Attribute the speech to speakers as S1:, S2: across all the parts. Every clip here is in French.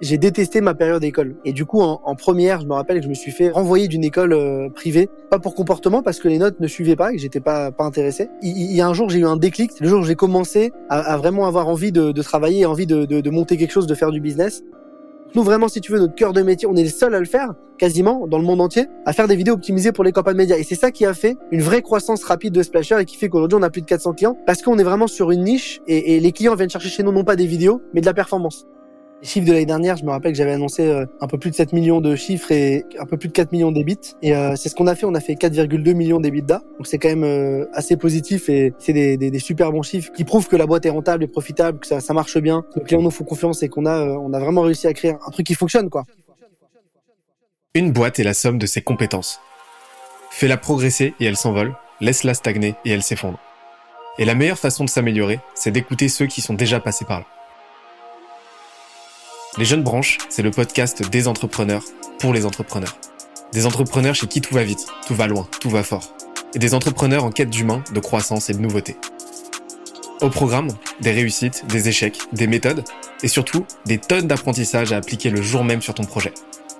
S1: j'ai détesté ma période d'école. Et du coup, en, première, je me rappelle que je me suis fait renvoyer d'une école euh, privée, pas pour comportement, parce que les notes ne suivaient pas et que j'étais pas pas intéressé. Il, y a un jour, j'ai eu un déclic. Le jour où j'ai commencé à, vraiment avoir envie de, de travailler, envie de monter quelque chose, de faire du business. Nous, vraiment, si tu veux, notre cœur de métier, on est les seuls à le faire, quasiment, dans le monde entier, à faire des vidéos optimisées pour les campagnes médias. Et c'est ça qui a fait une vraie croissance rapide de Splasher et qui fait qu'aujourd'hui, on a plus de 400 clients parce qu'on est vraiment sur une niche et, et les clients viennent chercher chez nous non pas des vidéos, mais de la performance. Les chiffres de l'année dernière, je me rappelle que j'avais annoncé euh, un peu plus de 7 millions de chiffres et un peu plus de 4 millions d'ébits. Et euh, c'est ce qu'on a fait. On a fait 4,2 millions d'EBITDA. Donc c'est quand même euh, assez positif et c'est des, super bons chiffres qui prouvent que la boîte est rentable et profitable, que ça, ça marche bien, que les clients nous font confiance et qu'on a, on a vraiment réussi à créer un truc qui fonctionne, quoi.
S2: Une boîte est la somme de ses compétences. Fais-la progresser et elle s'envole. Laisse-la stagner et elle s'effondre. Et la meilleure façon de s'améliorer, c'est d'écouter ceux qui sont déjà passés par là. Les Jeunes Branches, c'est le podcast des entrepreneurs pour les entrepreneurs. Des entrepreneurs chez qui tout va vite, tout va loin, tout va fort. Et des entrepreneurs en quête d'humain, de croissance et de nouveauté. Au programme, des réussites, des échecs, des méthodes et surtout des tonnes d'apprentissages à appliquer le jour même sur ton projet.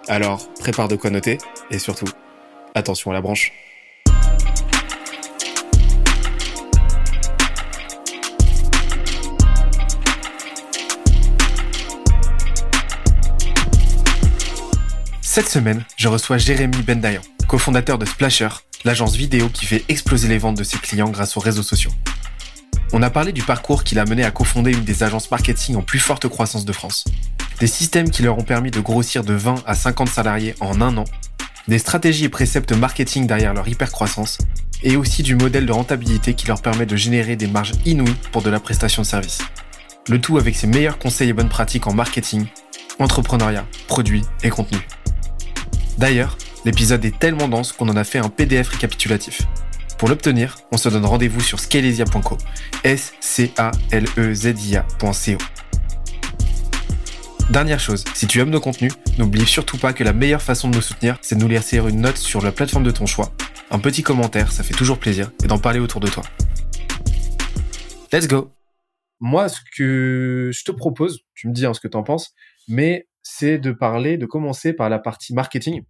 S2: Alors, prépare de quoi noter et surtout, attention à la branche. Cette semaine, je reçois Jérémy Bendayan, cofondateur de Splasher, l'agence vidéo qui fait exploser les ventes de ses clients grâce aux réseaux sociaux. On a parlé du parcours qui l'a mené à cofonder une des agences marketing en plus forte croissance de France. Des systèmes qui leur ont permis de grossir de 20 à 50 salariés en un an, des stratégies et préceptes marketing derrière leur hyper-croissance, et aussi du modèle de rentabilité qui leur permet de générer des marges inouïes pour de la prestation de service. Le tout avec ses meilleurs conseils et bonnes pratiques en marketing, entrepreneuriat, produits et contenu. D'ailleurs, l'épisode est tellement dense qu'on en a fait un PDF récapitulatif. Pour l'obtenir, on se donne rendez-vous sur scalesia.co. S C A L E Z I A.co. Dernière chose, si tu aimes nos contenus, n'oublie surtout pas que la meilleure façon de nous soutenir, c'est de nous laisser une note sur la plateforme de ton choix, un petit commentaire, ça fait toujours plaisir, et d'en parler autour de toi. Let's go Moi, ce que je te propose, tu me dis hein, ce que tu en penses, mais c'est de parler, de commencer par la partie marketing.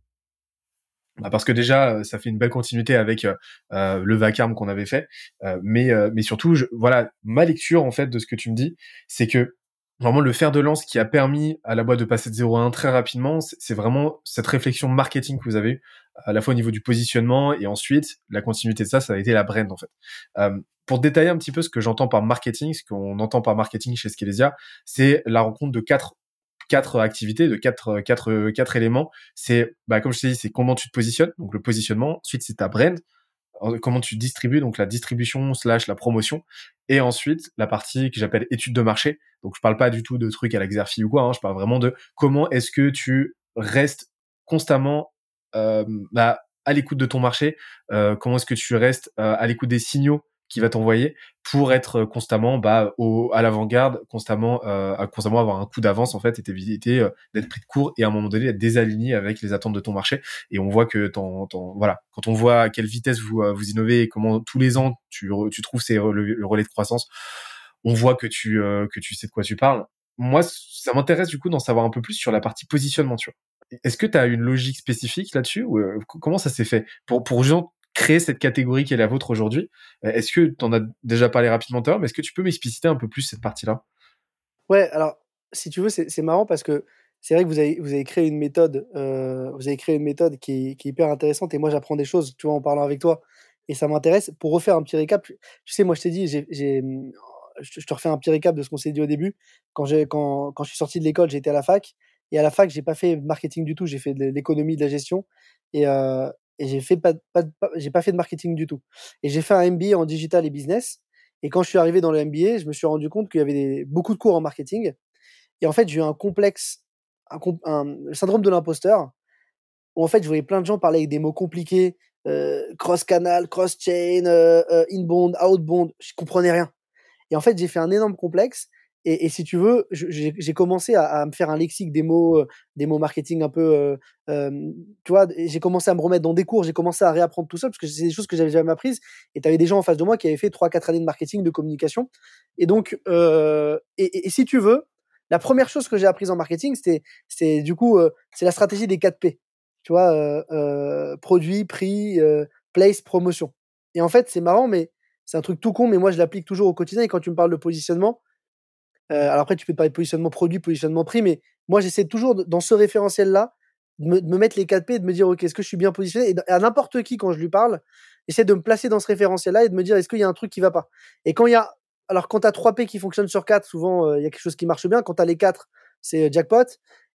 S2: Bah, parce que déjà, euh, ça fait une belle continuité avec euh, euh, le vacarme qu'on avait fait. mais, mais surtout, voilà, ma lecture en fait de ce que tu me dis, c'est que vraiment le fer de lance qui a permis à la boîte de passer de 0 à 1 très rapidement, c'est vraiment cette réflexion marketing que vous avez à la fois au niveau du positionnement et ensuite la continuité de ça, ça a été la brand en fait. pour détailler un petit peu ce que j'entends par marketing, ce qu'on entend par marketing chez Skelesia, c'est la rencontre de quatre quatre activités, de quatre, quatre, quatre éléments. C'est, bah, comme je t'ai dit, c'est comment tu te positionnes, donc le positionnement. Ensuite, c'est ta brand, comment tu distribues, donc la distribution slash la promotion. Et ensuite, la partie que j'appelle étude de marché. Donc, je parle pas du tout de trucs à l'exercice ou quoi. Hein, je parle vraiment de comment est-ce que tu restes constamment euh, bah, à l'écoute de ton marché. Euh, comment est-ce que tu restes euh, à l'écoute des signaux qui va t'envoyer pour être constamment bah, au, à l'avant-garde, constamment, euh, constamment avoir un coup d'avance en fait et t'éviter euh, d'être pris de court et à un moment donné être désaligné avec les attentes de ton marché. Et on voit que ton, ton, voilà, quand on voit à quelle vitesse vous euh, vous innovez et comment tous les ans tu, tu trouves ces, le, relais de croissance, on voit que tu euh, que tu sais de quoi tu parles. Moi, ça m'intéresse du coup d'en savoir un peu plus sur la partie positionnement. Tu vois. Est-ce que tu as une logique spécifique là-dessus ou comment ça s'est fait? Pour pour gens créer cette catégorie qui est la vôtre aujourd'hui. Euh, est-ce que tu en as déjà parlé rapidement tout à l'heure, mais est-ce que tu peux m'expliciter un peu plus cette partie-là?
S1: Ouais, alors si tu veux, c'est marrant parce que c'est vrai que vous avez, vous avez créé une méthode, euh, vous avez créé une méthode qui qui est hyper intéressante et moi j'apprends des choses, tu vois, en parlant avec toi et ça m'intéresse. Pour refaire un petit récap, tu sais, moi je t'ai dit, je te refais un petit récap de ce qu'on s'est dit au début. Quand, quand, quand je suis sorti de l'école, j'étais à la fac et à la fac, j'ai pas fait marketing du tout, j'ai fait de l'économie, de la gestion et, euh, et j'ai fait pas, pas, j'ai pas fait de marketing du tout. Et j'ai fait un MBA en digital et business. Et quand je suis arrivé dans le MBA, je me suis rendu compte qu'il y avait beaucoup de cours en marketing. Et en fait, j'ai eu un complexe, un, un, syndrome de l'imposteur, où en fait, je voyais plein de gens parler avec des mots compliqués, euh, cross-canal, cross-chain, euh, euh, inbound, outbound. Je comprenais rien. Et en fait, j'ai fait un énorme complexe. Et, si tu veux, j'ai commencé à, me faire un lexique des mots, euh, des mots marketing un peu, euh, euh, tu vois. J'ai commencé à me remettre dans des cours, j'ai commencé à réapprendre tout ça parce que c'est des choses que j'avais jamais apprises. Et tu avais des gens en face de moi qui avaient fait trois, quatre années de marketing, de communication. Et donc, et, si tu veux, la première chose que j'ai apprise en marketing, c'était, du coup, c'est la stratégie des 4 P. Tu vois, produit, prix, place, promotion. Et en fait, c'est marrant, mais c'est un truc tout con, mais moi, je l'applique toujours au quotidien. Et quand tu me parles de positionnement, alors après, tu peux parler de positionnement produit, positionnement prix, mais moi, j'essaie toujours, dans ce référentiel-là, de me, mettre les 4 P et de me dire, OK, est-ce que je suis bien positionné? Et à n'importe qui, quand je lui parle, j'essaie de me placer dans ce référentiel-là et de me dire, est-ce qu'il y a un truc qui va pas? Et quand il y a alors quand tu as 3 P qui fonctionnent sur 4, souvent euh, il y a quelque chose qui marche bien. Quand tu as les 4, c'est euh, jackpot.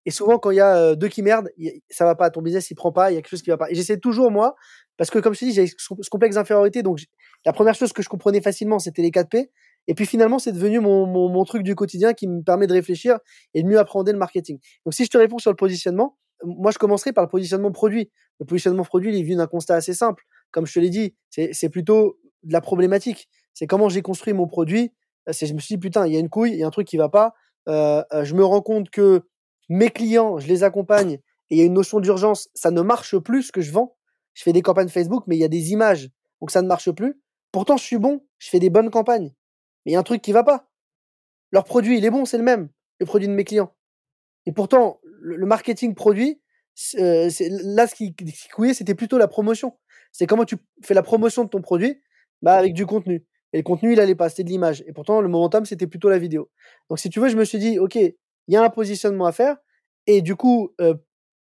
S1: Et souvent quand il y a euh, deux qui merdent, ça va pas, ton business il prend pas, il y a quelque chose qui va pas. Et j'essaie toujours moi, parce que comme je te dis, j'ai ce complexe d'infériorité, donc la première chose que je comprenais facilement, c'était les 4 P. Et puis finalement, c'est devenu mon, truc du quotidien qui me permet de réfléchir et de mieux apprendre le marketing. Donc si je te réponds sur le positionnement, moi je commencerai par le positionnement produit. Le positionnement produit, il est venu d'un constat assez simple. Comme je te l'ai dit, c'est plutôt de la problématique c'est comment j'ai construit mon produit. C'est, je me suis dit, putain, il y a une couille, il y a un truc qui va pas. Euh, euh, je me rends compte que mes clients, je les accompagne et il y a une notion d'urgence. Ça ne marche plus ce que je vends. Je fais des campagnes Facebook, mais il y a des images, donc ça ne marche plus. Pourtant, je suis bon, je fais des bonnes campagnes. Mais il y a un truc qui va pas. Leur produit, il est bon, c'est le même, le produit de mes clients. Et pourtant, le, marketing produit, euh, là, ce qui, qui couillait, c'était plutôt la promotion. C'est comment tu fais la promotion de ton produit bah, avec du contenu. Et le contenu, il allait pas, c'était de l'image. Et pourtant, le momentum, c'était plutôt la vidéo. Donc, si tu veux, je me suis dit, OK, il y a un positionnement à faire. Et du coup, euh,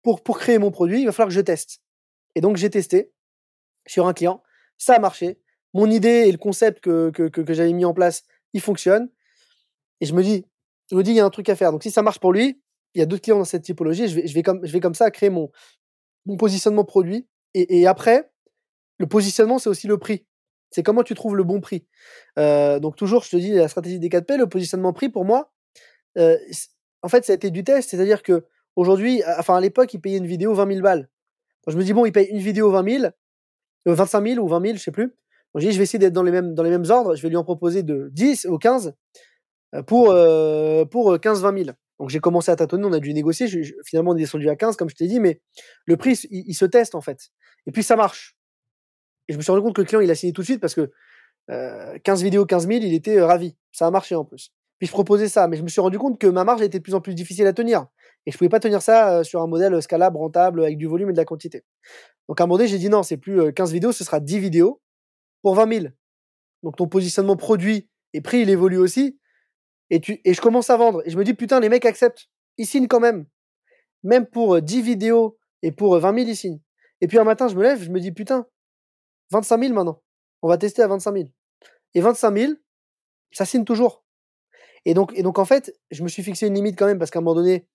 S1: pour, pour créer mon produit, il va falloir que je teste. Et donc, j'ai testé sur un client. Ça a marché. Mon idée et le concept que, que, j'avais mis en place, il fonctionne. Et je me dis, je me dis, il y a un truc à faire. Donc, si ça marche pour lui, il y a d'autres clients dans cette typologie. Je vais, comme, je vais comme ça créer mon, positionnement produit. Et, après, le positionnement, c'est aussi le prix. C'est comment tu trouves le bon prix. Euh, donc toujours, je te dis, la stratégie des 4P, le positionnement prix, pour moi, euh, en fait, ça a été du test. C'est-à-dire que aujourd'hui, enfin à l'époque, il payait une vidéo 20 000 balles. Je me dis, bon, il paye une vidéo 20 000, 25 000 ou 20 000, je sais plus. Je dis, je vais essayer d'être dans les mêmes, dans les mêmes ordres. Je vais lui en proposer de 10 ou 15 euh, pour, pour 15-20 000. Donc j'ai commencé à tâtonner, on a dû négocier. finalement, on est descendu à 15, comme je t'ai dit, mais le prix, il, se teste en fait. Et puis ça marche. Et je me suis rendu compte que le client, il a signé tout de suite parce que 15 vidéos, 15 000, il était ravi. Ça a marché en plus. Puis je proposais ça, mais je me suis rendu compte que ma marge était de plus en plus difficile à tenir. Et je pouvais pas tenir ça sur un modèle scalable, rentable, avec du volume et de la quantité. Donc à un moment donné, j'ai dit non, c'est plus 15 vidéos, ce sera 10 vidéos pour 20 000. Donc ton positionnement produit et prix, il évolue aussi. Et, tu, et je commence à vendre. Et je me dis, putain, les mecs acceptent. Ils signent quand même. Même pour 10 vidéos et pour 20 000, ils signent. Et puis un matin, je me lève, je me dis, putain, 25 000 maintenant. On va tester à 25 000. Et 25 000, ça signe toujours. Et donc, et donc, en fait, je me suis fixé une limite quand même parce qu'à un moment donné,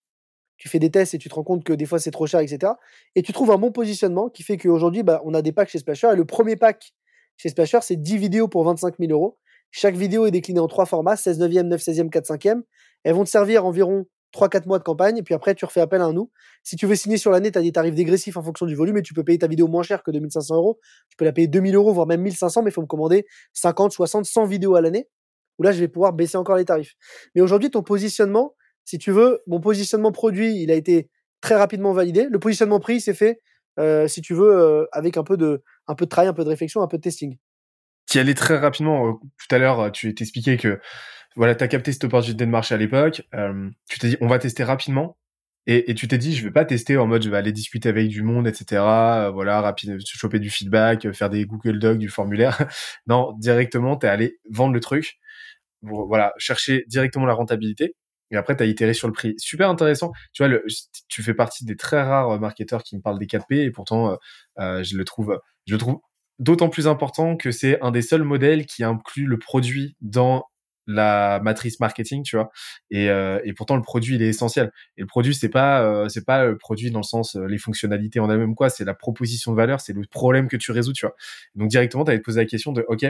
S1: tu fais des tests et tu te rends compte que des fois c'est trop cher, etc. Et tu trouves un bon positionnement qui fait qu'aujourd'hui, bah, on a des packs chez Splasher. Et le premier pack chez Splasher, c'est 10 vidéos pour 25 000 euros. Chaque vidéo est déclinée en trois formats 16 9e, 9 16e, 4 5e. Elles vont te servir environ 3-4 mois de campagne, et puis après, tu refais appel à nous. Si tu veux signer sur l'année, tu as des tarifs dégressifs en fonction du volume, et tu peux payer ta vidéo moins cher que 2500 euros. Tu peux la payer 2000 euros, voire même 1500, mais il faut me commander 50, 60, 100 vidéos à l'année, où là, je vais pouvoir baisser encore les tarifs. Mais aujourd'hui, ton positionnement, si tu veux, mon positionnement produit, il a été très rapidement validé. Le positionnement prix, c'est fait, euh, si tu veux, euh, avec un peu, de, un peu de travail, un peu de réflexion, un peu de testing.
S2: Tu y allais très rapidement. Euh, tout à l'heure, tu t'expliquais que voilà, tu as capté cette opportunité de marché à l'époque, tu t'es dit on va tester rapidement et, tu t'es dit je vais pas tester en mode je vais aller discuter avec du monde, etc. Voilà, rapide, choper du feedback, faire des Google Docs, du formulaire. non, directement, tu es allé vendre le truc, voilà, chercher directement la rentabilité. Et après, tu as itéré sur le prix. Super intéressant. Tu vois, tu fais partie des très rares marketeurs qui me parlent des 4P et pourtant, euh, je le trouve, je le trouve d'autant plus important que c'est un des seuls modèles qui inclut le produit dans la matrice marketing, tu vois. Et, euh, et pourtant le produit il est essentiel. Et le produit c'est pas euh, c'est pas le produit dans le sens euh, les fonctionnalités en elles-mêmes quoi, c'est la proposition de valeur, c'est le problème que tu résous, tu vois. Donc directement tu avais posé la question de ok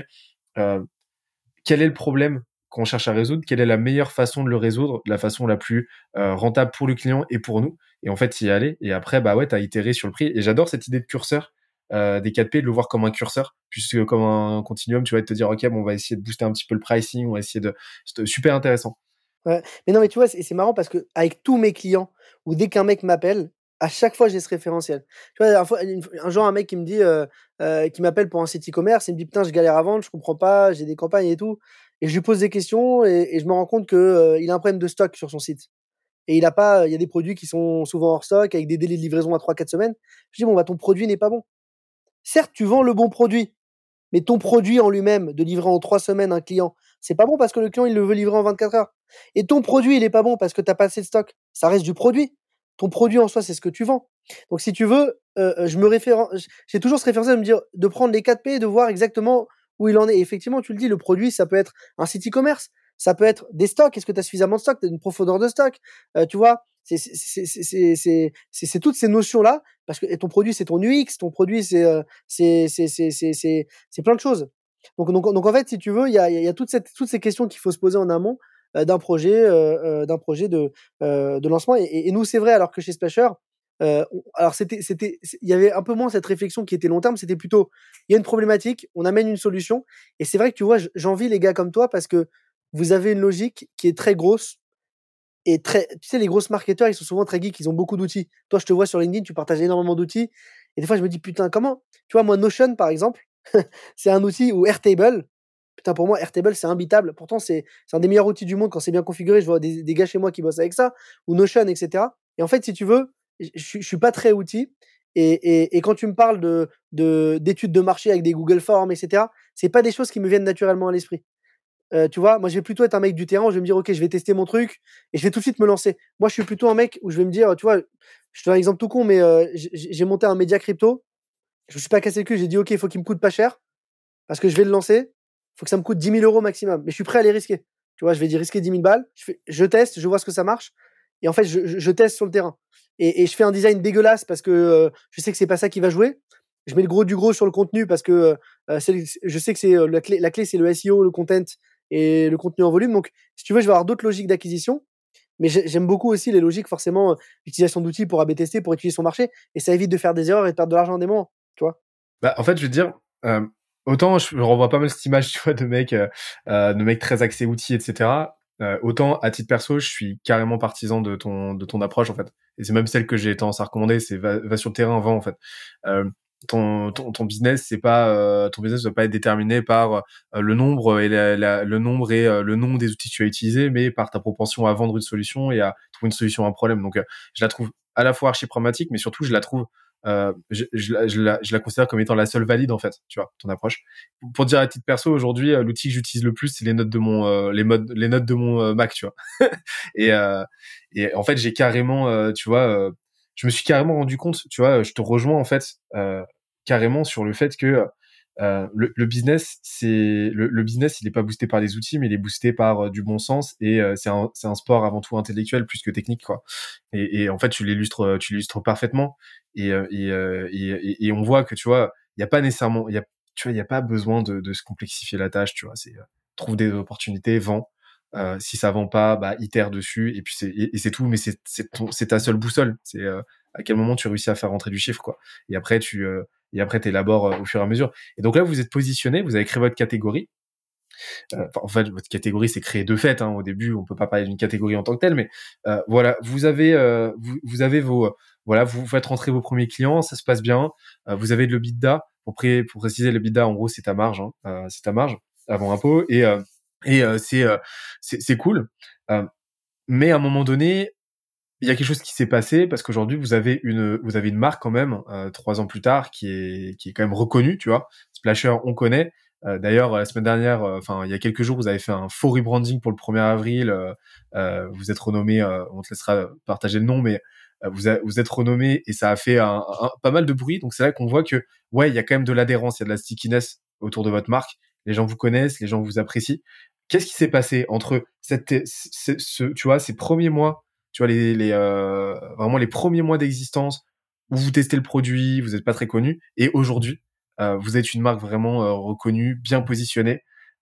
S2: quel est le problème qu'on cherche à résoudre, quelle est la meilleure façon de le résoudre, la façon la plus rentable pour le client et pour nous. Et en fait, y aller. Et après, bah ouais, t'as itéré sur le prix. Et j'adore cette idée de curseur euh, des 4P, de le voir comme un curseur, puisque comme un continuum, tu vas te dire, OK, bon, on va essayer de booster un petit peu le pricing, on va essayer de. C'est super intéressant.
S1: Ouais. Mais non, mais tu vois, c'est marrant parce que avec tous mes clients, ou dès qu'un mec m'appelle, à chaque fois j'ai ce référentiel. Tu vois, un jour un mec qui me dit, euh, euh, qui m'appelle pour un site e-commerce, il me dit putain, je galère à vendre, je comprends pas, j'ai des campagnes et tout, et je lui pose des questions et, je me rends compte que il a un problème de stock sur son site. et il a pas, il y a des produits qui sont souvent hors stock avec des délais de livraison à 3-4 semaines. Je dis, bon, bah, ton produit n'est pas bon. Certes, tu vends le bon produit, mais ton produit en lui-même, de livrer en 3 semaines un client, c'est pas bon parce que le client, il le veut livrer en 24 heures. Et ton produit, il est pas bon parce que tu n'as pas assez de stock. Ça reste du produit. Ton produit en soi, c'est ce que tu vends. Donc, si tu veux, euh, je me réfère, j'ai toujours ce référentiel de me dire, de prendre les 4 P et de voir exactement où il en est. effectivement, tu le dis, le produit, ça peut être un site e-commerce, ça peut être des stocks. Est-ce que tu as suffisamment de stock Tu as une profondeur de stock euh, Tu vois, c'est toutes ces notions-là. Parce que ton produit, c'est ton UX, ton produit, c'est euh, plein de choses. Donc, donc, donc, en fait, si tu veux, il y a, y a toutes, cette, toutes ces questions qu'il faut se poser en amont euh, d'un projet, d'un projet de, de lancement. Et, et nous, c'est vrai, alors que chez Splasher, euh, alors c'était, c'était, il y avait un peu moins cette réflexion qui était long terme. C'était plutôt, il y a une problématique, on amène une solution. Et c'est vrai que tu vois, j'envie les gars comme toi parce que vous avez une logique qui est très grosse et très. Tu sais, les grosses marketeurs, ils sont souvent très geeks, ils ont beaucoup d'outils. Toi, je te vois sur LinkedIn, tu partages énormément d'outils. Et des fois, je me dis putain, comment? Tu vois, moi, Notion, par exemple, c'est un outil ou Airtable. Putain, pour moi, Airtable, c'est imbitable. Pourtant, c'est un des meilleurs outils du monde quand c'est bien configuré. Je vois des, des, gars chez moi qui bossent avec ça, ou Notion, etc. Et en fait, si tu veux, je, je suis pas très outil. Et, quand tu me parles de d'études de, marché avec des Google Forms, etc., c'est pas des choses qui me viennent naturellement à l'esprit. Euh, tu vois, moi je vais plutôt être un mec du terrain, je vais me dire ok, je vais tester mon truc et je vais tout de suite me lancer. Moi je suis plutôt un mec où je vais me dire, tu vois, je te donne un exemple tout con, mais euh, j'ai monté un média crypto, je me suis pas cassé le cul, j'ai dit ok, il faut qu'il me coûte pas cher parce que je vais le lancer, faut que ça me coûte 10 000 euros maximum, mais je suis prêt à les risquer. Tu vois, je vais dire risquer 10 000 balles, je teste, je vois ce que ça marche et en fait je, teste sur le terrain et, je fais un design dégueulasse parce que euh, je sais que c'est pas ça qui va jouer. Je mets le gros du gros sur le contenu parce que euh, je sais que c'est la clé, la clé c'est le SEO, le content et le contenu en volume. Donc, si tu veux, je vais avoir d'autres logiques d'acquisition. Mais j'aime beaucoup aussi les logiques, forcément, l'utilisation d'outils pour AB tester, pour étudier son marché. Et ça évite de faire des erreurs et de perdre de l'argent en des. Tu vois
S2: bah, En fait, je veux dire, euh, autant je renvoie pas mal cette image de mecs, euh, de mecs très axés outils, etc. Euh, autant à titre perso, je suis carrément partisan de ton de ton approche en fait. Et c'est même celle que j'ai tendance à recommander, c'est va, va, sur le terrain, vend en fait. Euh, ton, ton, ton, business c'est pas euh, ton business ne doit pas être déterminé par euh, le nombre et la, le nombre et euh, le nom des outils que tu as utilisés mais par ta propension à vendre une solution et à trouver une solution à un problème donc je la trouve à la fois archi pragmatique mais surtout je la trouve euh, je, je, la, je, la, considère comme étant la seule valide en fait, tu vois, ton approche. Pour dire à titre perso, aujourd'hui, l'outil que j'utilise le plus, c'est les notes de mon, euh, les modes, les notes de mon Mac, tu vois. et, et en fait, j'ai carrément, tu vois, je me suis carrément rendu compte, tu vois, je te rejoins en fait euh, carrément sur le fait que euh, le, le, business, c'est le, le, business, il n'est pas boosté par des outils, mais il est boosté par euh, du bon sens et euh, c'est un, un, sport avant tout intellectuel plus que technique, quoi. Et, et en fait, tu l'illustres, tu l'illustres parfaitement et, et, et, et, on voit que tu vois, il n'y a pas nécessairement, y a, tu vois, il y a pas besoin de, de, se complexifier la tâche, tu vois. C'est trouve des opportunités, vends. Euh, si ça vend pas, bah itère dessus et puis c'est et, c'est tout. Mais c'est c'est ta seule boussole. C'est euh, à quel moment tu réussis à faire rentrer du chiffre quoi. Et après tu euh, et après t'élabores au fur et à mesure. Et donc là vous êtes positionné, vous avez créé votre catégorie. en fait, votre catégorie c'est créé de fait. Hein. Au début, on peut pas parler d'une catégorie en tant que telle, mais voilà, vous avez vous, vous, avez vos voilà, vous faites rentrer vos premiers clients, ça se passe bien. vous avez de l'EBITDA. Pour, pré pour préciser, l'EBITDA en gros c'est ta marge, hein. c'est ta marge avant impôt et et euh, c'est euh, c'est cool. Euh, mais à un moment donné, il y a quelque chose qui s'est passé parce qu'aujourd'hui vous avez une vous avez une marque quand même trois ans plus tard qui est qui est quand même reconnue, tu vois. Splasher, on connaît. D'ailleurs, la semaine dernière, enfin il y a quelques jours, vous avez fait un faux rebranding pour le 1er avril. vous êtes renommé, on te laissera partager le nom, mais vous, vous êtes renommé et ça a fait un, pas mal de bruit. Donc c'est là qu'on voit que ouais, il y a quand même de l'adhérence, il y a de la stickiness autour de votre marque. Les gens vous connaissent, les gens vous apprécient. Qu'est-ce qui s'est passé entre cette, ce, tu vois, ces premiers mois, tu vois, les, les euh, vraiment les premiers mois d'existence où vous testez le produit, vous n'êtes pas très connu, et aujourd'hui, euh, vous êtes une marque vraiment euh, reconnue, bien positionnée,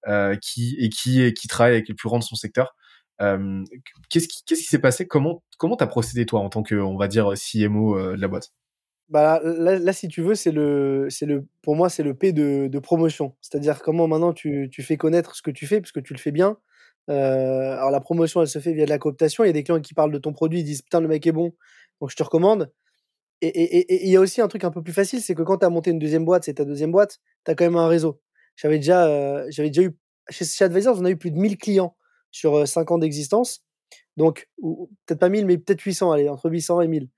S2: euh, qui et qui et qui travaille avec les plus grands de son secteur. Euh, qu'est-ce qui s'est passé? Comment comment t'as procédé toi en tant que on va dire CMO de la boîte?
S1: Bah là, si tu veux, c'est le, c'est le, pour moi, c'est le P de, promotion. C'est-à-dire comment maintenant tu, fais connaître ce que tu fais, parce que tu le fais bien. Euh, alors la promotion, elle se fait via de la cooptation. Il y a des clients qui parlent de ton produit, ils disent putain le mec est bon, donc je te recommande. Et il y a aussi un truc un peu plus facile, c'est que quand tu as monté une deuxième boîte, c'est ta deuxième boîte, tu as quand même un réseau. J'avais déjà, euh, j'avais déjà eu, chez, chez Advisors, on a eu plus de 1000 clients sur euh, 5 ans d'existence. Donc, peut-être pas 1000, mais peut-être 800, allez, entre 800 et 1000. Donc,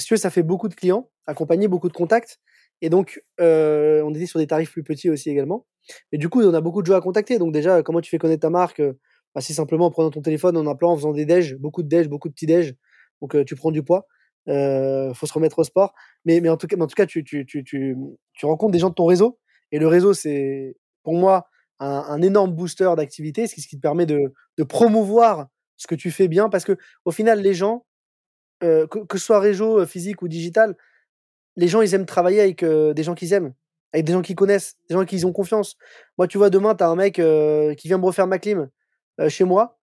S1: si tu veux, ça fait beaucoup de clients, accompagner beaucoup de contacts. Et donc, on était sur des tarifs plus petits aussi également. Mais du coup, on a beaucoup de gens à contacter. Donc, déjà, comment tu fais connaître ta marque bah, C'est simplement en prenant ton téléphone, en appelant, en faisant des déj, beaucoup de déj, beaucoup de petits déj. Donc, tu prends du poids. Euh, faut se remettre au sport. Mais, mais en tout cas, en tout cas tu, tu, tu, tu, rencontres des gens de ton réseau. Et le réseo, c'est pour moi un, énorme booster d'activité, ce qui, te permet de, promouvoir ce que tu fais bien. Parce que au final, les gens, euh, que, que, ce soit réseau, euh, physique ou digital, les gens, ils aiment travailler avec euh, des gens qu'ils aiment, avec des gens qu'ils connaissent, des gens qui ont confiance. Moi, tu vois, demain, tu as un mec qui vient me refaire ma clim chez moi.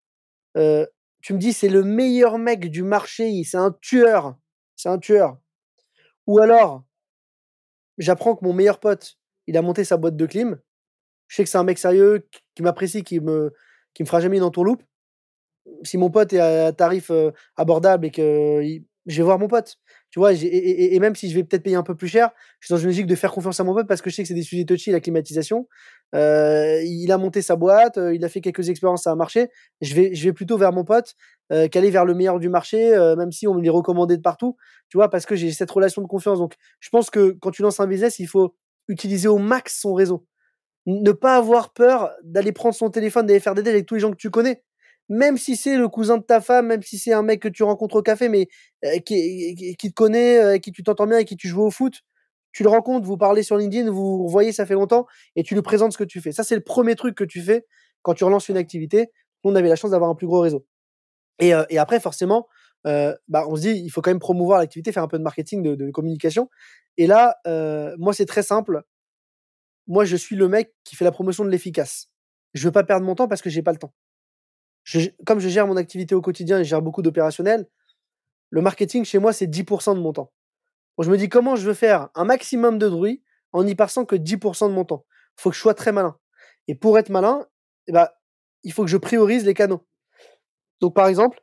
S1: tu me dis, c'est le meilleur mec du marché, c'est un tueur c'est un tueur. Ou alors, j'apprends que mon meilleur pote, il a monté sa boîte de clim. Je sais que c'est un mec sérieux, qui m'apprécie, qui me, qui me fera jamais une entourloupe. Si mon pote est à tarif euh, abordable et que je vais voir mon pote. Tu vois, et, même si je vais peut-être payer un peu plus cher, je suis dans une logique de faire confiance à mon pote parce que je sais que c'est des sujets touchy, la climatisation. Euh, il a monté sa boîte, euh, il a fait quelques expériences, ça a marché. Je vais, je vais plutôt vers mon pote qu'aller vers le meilleur du marché, même si on me les recommandé de partout. Tu vois, parce que j'ai cette relation de confiance. Donc, je pense que quand tu lances un business, il faut utiliser au max son réseau. Ne pas avoir peur d'aller prendre son téléphone, d'aller faire des avec tous les gens que tu connais même si c'est le cousin de ta femme, même si c'est un mec que tu rencontres au café, mais euh, qui, qui, te connaît, euh, qui tu t'entends bien et qui tu joues au foot, tu le rencontres, vous parlez sur LinkedIn, vous, voyez, ça fait longtemps, et tu lui présentes ce que tu fais. Ça, c'est le premier truc que tu fais quand tu relances une activité. On avait la chance d'avoir un plus gros réseau. Et, euh, et après, forcément, euh, bah, on se dit, il faut quand même promouvoir l'activité, faire un peu de marketing, de, de communication. Et là, euh, moi, c'est très simple. Moi, je suis le mec qui fait la promotion de l'efficace. Je veux pas perdre mon temps parce que j'ai pas le temps comme je gère mon activité au quotidien et je gère beaucoup d'opérationnels, le marketing chez moi, c'est 10% de mon temps. je me dis comment je veux faire un maximum de bruit en n'y passant que 10% de mon temps? Il faut que je sois très malin. Et pour être malin, eh ben, il faut que je priorise les canaux. Donc, par exemple,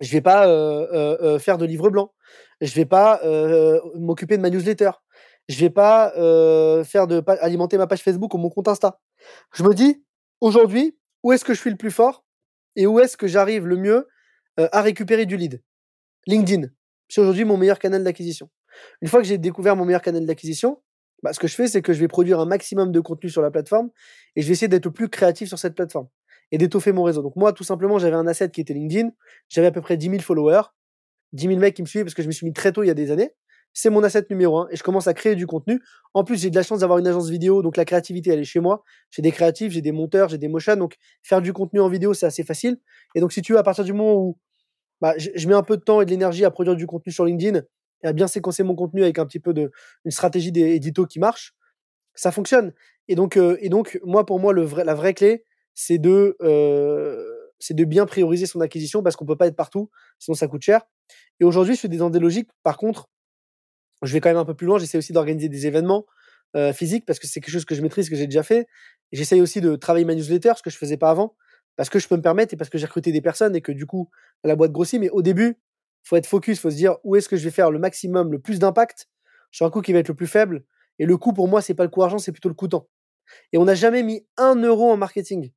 S1: je vais pas euh, euh, euh faire de livre blanc. Je vais pas m'occuper de ma newsletter. Je vais pas euh, faire de alimenter ma page Facebook ou mon compte Insta. Je me dis aujourd'hui où est-ce que je suis le plus fort et où est-ce que j'arrive le mieux euh, à récupérer du lead? LinkedIn. C'est aujourd'hui mon meilleur canal d'acquisition. Une fois que j'ai découvert mon meilleur canal d'acquisition, bah, ce que je fais, c'est que je vais produire un maximum de contenu sur la plateforme et je vais essayer d'être le plus créatif sur cette plateforme et d'étoffer mon réseau. Donc moi, tout simplement, j'avais un asset qui était LinkedIn. J'avais à peu près 10 000 followers, 10 000 mecs qui me suivaient parce que je me suis mis très tôt il y a des années. C'est mon asset numéro un et je commence à créer du contenu. En plus, j'ai de la chance d'avoir une agence vidéo, donc la créativité, elle est chez moi. J'ai des créatifs, j'ai des monteurs, j'ai des motion, donc faire du contenu en vidéo, c'est assez facile. Et donc, si tu veux, à partir du moment où bah, je mets un peu de temps et de l'énergie à produire du contenu sur LinkedIn et à bien séquencer mon contenu avec un petit peu de une stratégie d'édito qui marche, ça fonctionne. Et donc, euh, et donc, moi, pour moi, le vrai, la vraie clé, c'est de, euh, de bien prioriser son acquisition parce qu'on peut pas être partout, sinon ça coûte cher. Et aujourd'hui, je suis dans des logiques, par contre, je vais quand même un peu plus loin. J'essaie aussi d'organiser des événements euh, physiques parce que c'est quelque chose que je maîtrise, que j'ai déjà fait. J'essaye aussi de travailler ma newsletter, ce que je faisais pas avant, parce que je peux me permettre et parce que j'ai recruté des personnes et que du coup, la boîte grossit. Mais au début, faut être focus, faut se dire où est-ce que je vais faire le maximum, le plus d'impact sur un coût qui va être le plus faible. Et le coût, pour moi, c'est pas le coût argent, c'est plutôt le coût temps. Et on n'a jamais mis un euro en marketing.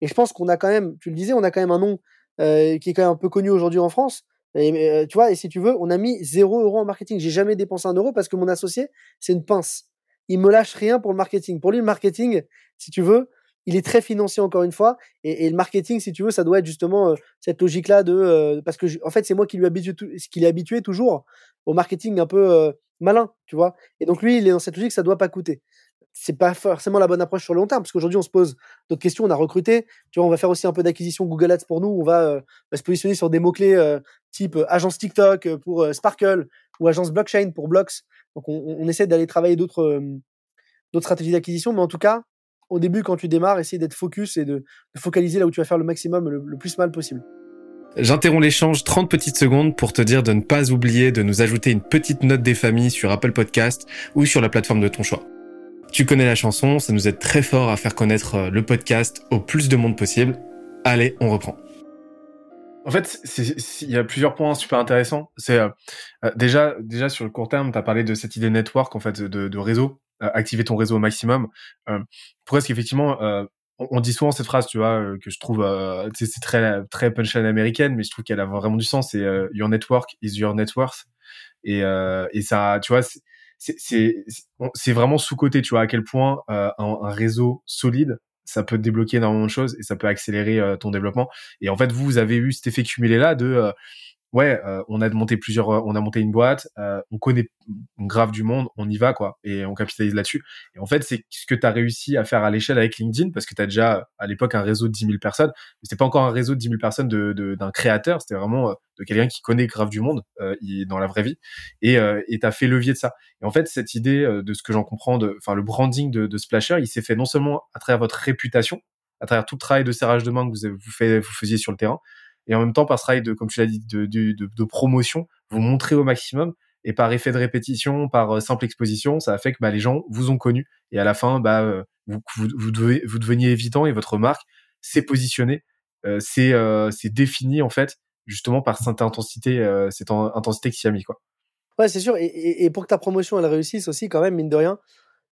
S1: Et je pense qu'on a quand même, tu le disais, on a quand même un nom euh, qui est quand même un peu connu aujourd'hui en France. Et, euh, tu vois, et si tu veux, on a mis 0 euro en marketing. J'ai jamais dépensé un euro parce que mon associé, c'est une pince. Il me lâche rien pour le marketing. Pour lui, le marketing, si tu veux, il est très financier encore une fois. Et, le marketing, si tu veux, ça doit être justement euh, cette logique-là de, euh, parce que en fait, c'est moi qui lui habitue, qui l'ai habitué toujours au marketing un peu malin, tu vois. Et donc lui, il est dans cette logique, ça doit pas coûter c'est pas forcément la bonne approche sur le long terme, parce qu'aujourd'hui, on se pose d'autres questions, on a recruté, tu vois, on va faire aussi un peu d'acquisition Google Ads pour nous, on va, euh, se positionner sur des mots-clés euh, type euh, agence TikTok pour Sparkle ou agence blockchain pour Blocks. Donc, on, essaie d'aller travailler d'autres stratégies d'acquisition, mais en tout cas, au début, quand tu démarres, essayer d'être focus et de, de, focaliser là où tu vas faire le maximum, le, le plus mal possible.
S2: J'interromps l'échange 30 petites secondes pour te dire de ne pas oublier de nous ajouter une petite note des familles sur Apple Podcast ou sur la plateforme de ton choix. Tu connais la chanson, ça nous aide très fort à faire connaître euh, le podcast au plus de monde possible. Allez, on reprend. En fait, il y a plusieurs points super intéressants. C'est euh, euh, déjà, déjà sur le court terme, tu as parlé de cette idée network en fait de, réseau, activer ton réseau au maximum. pour est-ce qu'effectivement, on, dit souvent cette phrase, tu vois, que je trouve, c'est très très punchline américaine, mais je trouve qu'elle a vraiment du sens. C'est your network is your net worth. Et ça, tu vois, c'est vraiment sous côté, tu vois, à quel point un, un, réseau solide ça peut débloquer énormément de choses et ça peut accélérer ton développement. Et en fait, vous, vous avez eu cet effet cumulé là de ouais, euh, on a monté plusieurs, euh, on a monté une boîte, euh, on connaît grave du monde, on y va quoi, et on capitalise là-dessus. Et en fait, c'est ce que tu as réussi à faire à l'échelle avec LinkedIn, parce que tu as déjà à l'époque un réseau de 10 000 personnes, mais c'était pas encore un réseau de 10 000 personnes de, d'un créateur, c'était vraiment de quelqu'un qui connaît grave du monde dans la vraie vie, et et t'as fait levier de ça. Et en fait, cette idée de ce que j'en comprends, de, enfin le branding de, de Splasher, il s'est fait non seulement à travers votre réputation, à travers tout le travail de serrage de main que vous, vous, fait, vous faisiez sur le terrain, et en même temps par ce travail de comme tu l'as dit de, promotion vous montrez au maximum. Et par effet de répétition par euh, simple exposition ça a fait que bah, les gens vous ont connu. Et à la fin bah euh, vous, deveniez évident et votre marque s'est positionnée euh, c'est euh, défini en fait justement par cette intensité cette intensité qui s'y a mis quoi.
S1: Ouais c'est sûr. Et, pour que ta promotion elle réussisse aussi quand même mine de rien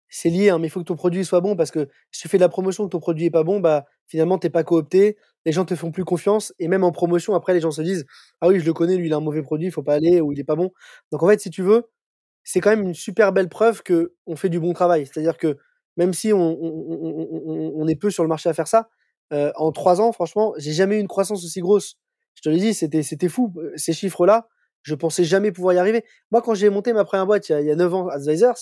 S1: c'est lié, hein, mais il faut que ton produit soit bon parce que si tu fais de la promotion que ton produit est pas bon, bah finalement t'es pas coopté, les gens te font plus confiance et même en promotion après les gens se disent ah oui je le connais lui il a un mauvais produit, il faut pas aller ou il est pas bon. Donc en fait si tu veux, c'est quand même une super belle preuve que on fait du bon travail. C'est-à-dire que même si on, on, est peu sur le marché à faire ça, euh, en trois ans franchement j'ai jamais eu une croissance aussi grosse. Je te l'ai dit c'était c'était fou ces chiffres là. Je pensais jamais pouvoir y arriver. Moi quand j'ai monté ma première boîte il y a, il y a 9 ans, Advisors,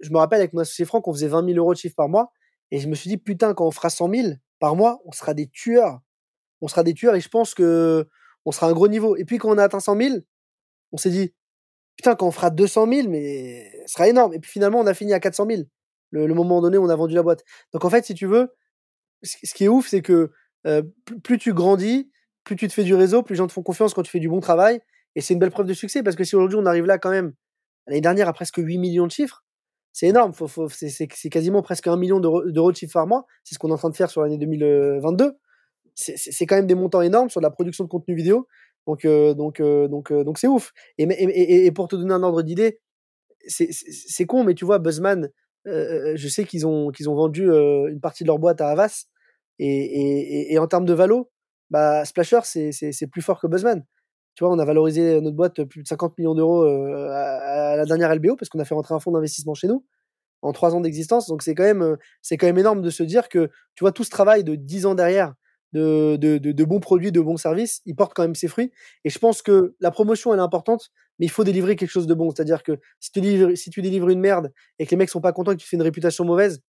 S1: je me rappelle avec mon associé Franck, on faisait 20 000 euros de chiffre par mois. Et je me suis dit, putain, quand on fera 100 000 par mois, on sera des tueurs. On sera des tueurs et je pense que on sera à un gros niveau. Et puis quand on a atteint 100 000, on s'est dit, putain, quand on fera 200 000, mais ce sera énorme. Et puis finalement, on a fini à 400 000. Le, moment donné, on a vendu la boîte. Donc en fait, si tu veux, ce qui est ouf, c'est que euh, plus tu grandis, plus tu te fais du réseau, plus les gens te font confiance quand tu fais du bon travail. Et c'est une belle preuve de succès parce que si aujourd'hui on arrive là quand même, l'année dernière à presque 8 millions de chiffres, c'est énorme. c'est quasiment presque un million d'euros de chiffre par mois. C'est ce qu'on est en train de faire sur l'année 2022. C'est quand même des montants énormes sur la production de contenu vidéo. Donc, euh, donc, euh, donc, euh, donc c'est ouf. Et, pour te donner un ordre d'idée, c'est con, mais tu vois, Buzzman, je sais qu'ils ont, ont vendu une partie de leur boîte à Havas. Et, et en termes de valo, bah, Splasher, c'est plus fort que Buzzman. Tu vois, on a valorisé notre boîte plus de 50 millions d'euros euh, à, la dernière LBO parce qu'on a fait rentrer un fonds d'investissement chez nous en trois ans d'existence. Donc c'est quand même euh, c'est quand même énorme de se dire que tu vois tout ce travail de 10 ans derrière de, de, bons produits, de bons services, il porte quand même ses fruits. Et je pense que la promotion elle est importante, mais il faut délivrer quelque chose de bon. C'est-à-dire que si tu délivres si tu délivres une merde et que les mecs sont pas contents que tu fais une réputation mauvaise,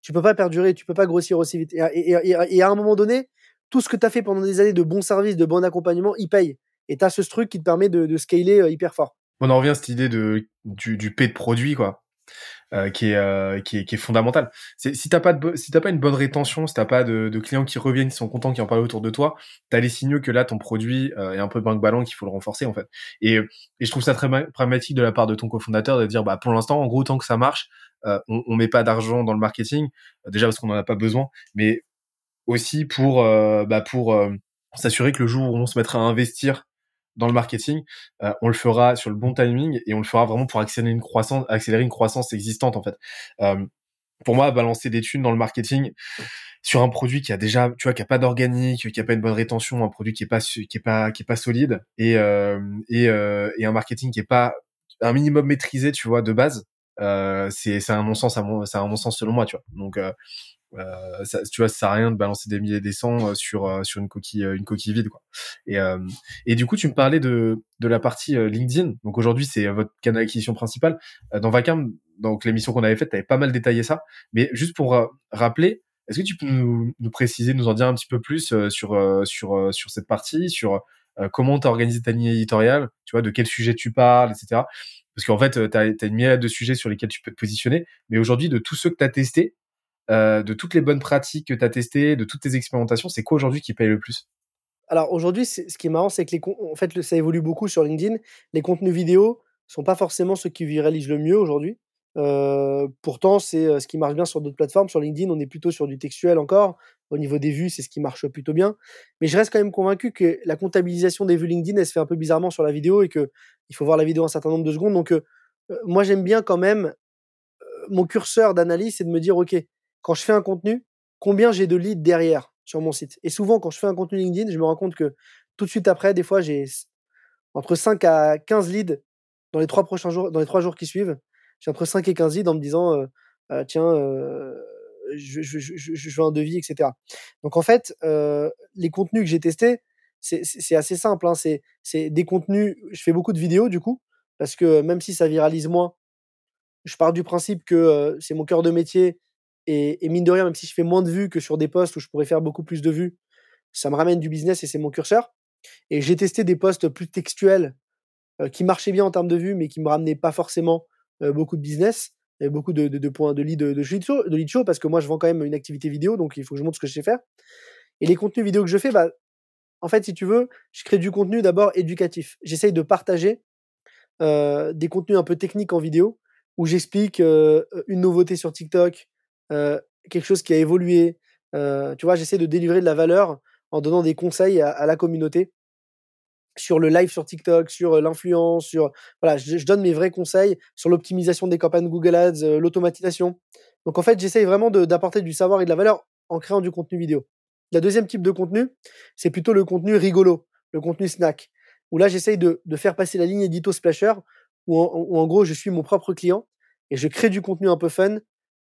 S1: tu peux pas perdurer, tu peux pas grossir aussi vite. Et, et, et à un moment donné, tout ce que tu as fait pendant des années de bons services, de bon accompagnement, il paye. Et tu as ce truc qui te permet de, de scaler euh, hyper fort.
S2: On en revient à cette idée de, du, du P de produit, quoi. Euh, qui, est, euh, qui, est, qui est fondamentale. Si t'as pas si t'as pas une bonne rétention, si t'as pas de, de, clients qui reviennent, qui sont contents, qui en parlent autour de toi, t'as les signaux que là ton produit euh, est un peu banque ballon, qu'il faut le renforcer en fait. Et, et je trouve ça très pragmatique de la part de ton cofondateur de dire bah pour l'instant en gros tant que ça marche, euh, on, on met pas d'argent dans le marketing déjà parce qu'on en a pas besoin, mais aussi pour bah pour s'assurer que le jour où on se mettra à investir dans le marketing, euh, on le fera sur le bon timing et on le fera vraiment pour accélérer une croissance, accélérer une croissance existante en fait. Euh, pour moi, balancer des thunes dans le marketing sur un produit qui a déjà, tu vois, qui a pas d'organique, qui a pas une bonne rétention, un produit qui est pas qui est pas qui est pas solide et euh, et, euh, et un marketing qui est pas un minimum maîtrisé, tu vois, de base, euh, c'est un non sens à mon c'est un non sens selon moi, tu vois. Donc euh, euh, ça, tu vois, ça sert à rien de balancer des milliers des cents euh, sur euh, sur une coquille une coquille vide quoi. Et et du coup, tu me parlais de de la partie LinkedIn. Donc aujourd'hui, c'est votre canal d'acquisition principal. dans Vacam, donc l'émission qu'on avait faite, tu avais pas mal détaillé ça. Mais juste pour rappeler, est-ce que tu peux nous, nous, préciser, nous en dire un petit peu plus sur sur sur cette partie, sur comment tu as organisé ta ligne éditoriale, tu vois, de quel sujet tu parles, etc. Parce qu'en fait, tu as, as, une myriade de sujets sur lesquels tu peux te positionner. Mais aujourd'hui, de tous ceux que tu as testés, euh, de toutes les bonnes pratiques que tu as testées, de toutes tes expérimentations, c'est quoi aujourd'hui qui paye le plus?
S1: Alors aujourd'hui, ce qui est marrant, c'est que les en fait, ça évolue beaucoup sur LinkedIn. Les contenus vidéo sont pas forcément ceux qui viralisent le mieux aujourd'hui. Euh, pourtant, c'est euh, ce qui marche bien sur d'autres plateformes. Sur LinkedIn, on est plutôt sur du textuel encore. Au niveau des vues, c'est ce qui marche plutôt bien. Mais je reste quand même convaincu que la comptabilisation des vues LinkedIn, elle se fait un peu bizarrement sur la vidéo et que il faut voir la vidéo un certain nombre de secondes. Donc, moi, j'aime bien quand même mon curseur d'analyse, c'est de me dire, OK, quand je fais un contenu, combien j'ai de leads derrière sur mon site? Et souvent, quand je fais un contenu LinkedIn, je me rends compte que tout de suite après, des fois, j'ai entre 5 à 15 leads dans les trois prochains jours, dans les trois jours qui suivent. J'ai entre 5 et 15 leads en me disant, euh, tiens, je, veux un devis, etc. Donc en fait, les contenus que j'ai testés, c'est assez simple. Hein, c'est des contenus. Je fais beaucoup de vidéos du coup, parce que même si ça viralise moins, je pars du principe que c'est mon cœur de métier et, mine de rien, même si je fais moins de vues que sur des posts où je pourrais faire beaucoup plus de vues, ça me ramène du business et c'est mon curseur. Et j'ai testé des posts plus textuels euh, qui marchaient bien en termes de vues, mais qui me ramenaient pas forcément euh, beaucoup de business beaucoup de, points de lead de, de, lead show parce que moi je vends quand même une activité vidéo, donc il faut que je montre ce que je sais faire. Et les contenus vidéo que je fais, bah, en fait, si tu veux, je crée du contenu d'abord éducatif. J'essaye de partager euh, des contenus un peu techniques en vidéo où j'explique une nouveauté sur TikTok, quelque chose qui a évolué. Tu vois, j'essaie de délivrer de la valeur en donnant des conseils à, la communauté sur le live sur TikTok, sur l'influence, sur voilà, je, donne mes vrais conseils sur l'optimisation des campagnes Google Ads, l'automatisation. Donc en fait, j'essaye vraiment d'apporter du savoir et de la valeur en créant du contenu vidéo. Le deuxième type de contenu, c'est plutôt le contenu rigolo, le contenu snack, où là j'essaye de, faire passer la ligne édito splasher, en, où en gros je suis mon propre client et je crée du contenu un peu fun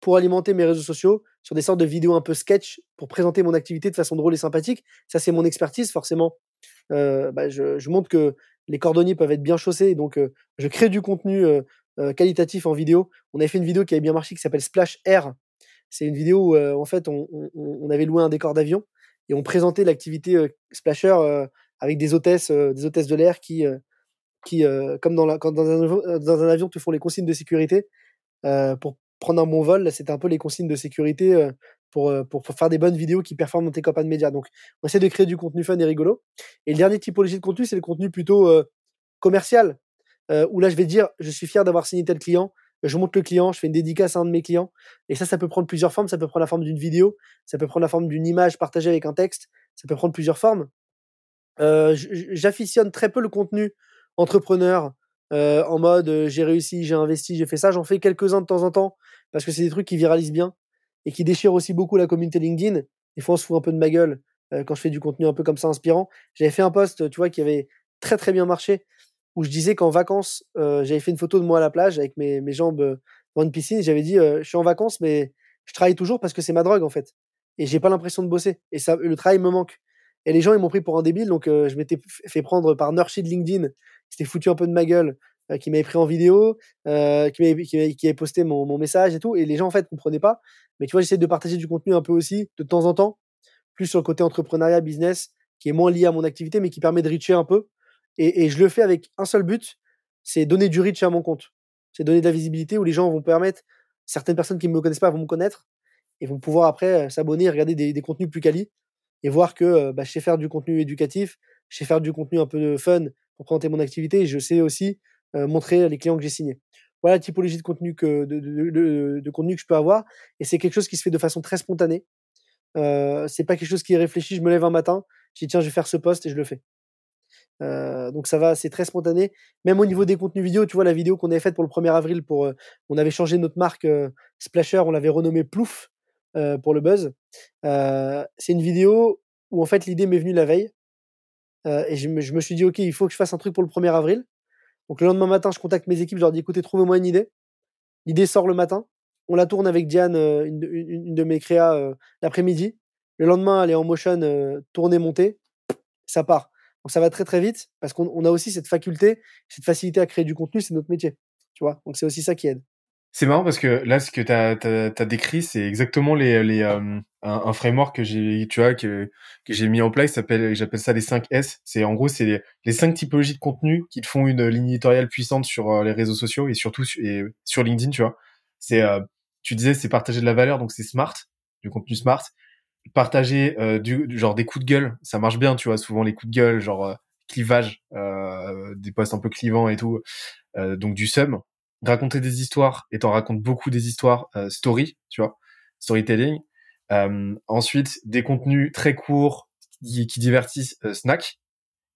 S1: pour alimenter mes réseaux sociaux sur des sortes de vidéos un peu sketch pour présenter mon activité de façon drôle et sympathique. Ça, c'est mon expertise, forcément. Euh, bah, je, montre que les cordonniers peuvent être bien chaussés, donc euh, je crée du contenu euh, euh, qualitatif en vidéo. On avait fait une vidéo qui avait bien marché qui s'appelle Splash Air. C'est une vidéo où, euh, en fait, on, avait loué un décor d'avion et on présentait l'activité Splasher avec des hôtesses, des hôtesses de l'air qui, qui comme dans, la, quand dans, un, dans un avion, te font les consignes de sécurité pour prendre un bon vol, c'était un peu les consignes de sécurité euh, pour, euh, pour, pour, faire des bonnes vidéos qui performent dans tes campagnes médias. Donc, on essaie de créer du contenu fun et rigolo. Et le dernier typologie de contenu, c'est le contenu plutôt euh, commercial, euh, où là, je vais dire, je suis fier d'avoir signé tel client, je montre le client, je fais une dédicace à un de mes clients. Et ça, ça peut prendre plusieurs formes. Ça peut prendre la forme d'une vidéo, ça peut prendre la forme d'une image partagée avec un texte, ça peut prendre plusieurs formes. Euh, J'afficionne très peu le contenu entrepreneur, euh, en mode j'ai réussi, j'ai investi, j'ai fait ça. J'en fais quelques-uns de temps en temps parce que c'est des trucs qui viralisent bien et qui déchirent aussi beaucoup la communauté LinkedIn. Des fois, on se fout un peu de ma gueule euh, quand je fais du contenu un peu comme ça inspirant. J'avais fait un post, tu vois, qui avait très très bien marché où je disais qu'en vacances, euh, j'avais fait une photo de moi à la plage avec mes, jambes euh, dans une piscine. J'avais dit, euh, je suis en vacances, mais je travaille toujours parce que c'est ma drogue en fait. Et j'ai pas l'impression de bosser. Et ça, le travail me manque. Et les gens, ils m'ont pris pour un débile. Donc, euh, je m'étais fait prendre par Nurshid LinkedIn, qui s'était foutu un peu de ma gueule, euh, qui m'avait pris en vidéo, euh, qui, m'avait, qui, avait, posté mon, mon, message et tout. Et les gens, en fait, comprenaient pas. Mais tu vois, j'essaie de partager du contenu un peu aussi, de temps en temps, plus sur le côté entrepreneuriat, business, qui est moins lié à mon activité, mais qui permet de reacher un peu. Et, je le fais avec un seul but, c'est donner du reach à mon compte. C'est donner de la visibilité où les gens vont permettre, certaines personnes qui ne me connaissent pas vont me connaître et vont pouvoir après s'abonner et regarder des, des contenus plus quali et voir que bah, je sais faire du contenu éducatif, je sais faire du contenu un peu fun pour présenter mon activité et je sais aussi montrer les clients que j'ai signés. Voilà la typologie de contenu que de, de, contenu que je peux avoir et c'est quelque chose qui se fait de façon très spontanée. Euh, c'est pas quelque chose qui est réfléchi. Je me lève un matin, je dis tiens je vais faire ce post et je le fais. Donc ça va, c'est très spontané. Même au niveau des contenus vidéo, tu vois la vidéo qu'on avait faite pour le 1er avril, pour, on avait changé notre marque Splasher, on l'avait renommé Plouf pour le buzz. c'est une vidéo où en fait l'idée m'est venue la veille et je me, suis dit ok, il faut que je fasse un truc pour le 1er avril. Donc le lendemain matin, je contacte mes équipes, je leur dis écoutez, trouvez-moi une idée. L'idée sort le matin. On la tourne avec Diane, une, une, de mes créas, l'après-midi. Le lendemain, elle est en motion, tournée, montée. Ça part. Donc ça va très très vite parce qu'on a aussi cette faculté, cette facilité à créer du contenu, c'est notre métier. Tu vois Donc c'est aussi ça qui aide.
S2: C'est marrant parce que là, ce que tu as, as, décrit, c'est exactement les, les, euh, un, framework que j'ai, tu vois, que, que j'ai mis en place. J'appelle ça les 5 S. C'est en gros, c'est les, les 5 typologies de contenu qui te font une ligne éditoriale puissante sur euh, les réseaux sociaux et surtout sur, et sur LinkedIn, tu vois. C'est, euh, tu disais, c'est partager de la valeur, donc c'est smart, du contenu smart. Partager euh, du, du, genre des coups de gueule, ça marche bien, tu vois. Souvent les coups de gueule, genre euh, clivage, des posts un peu clivants et tout. donc du sum raconter des histoires et t'en racontes beaucoup des histoires euh, story, tu vois, storytelling. Euh, ensuite, des contenus très courts qui, qui divertissent, euh, snack.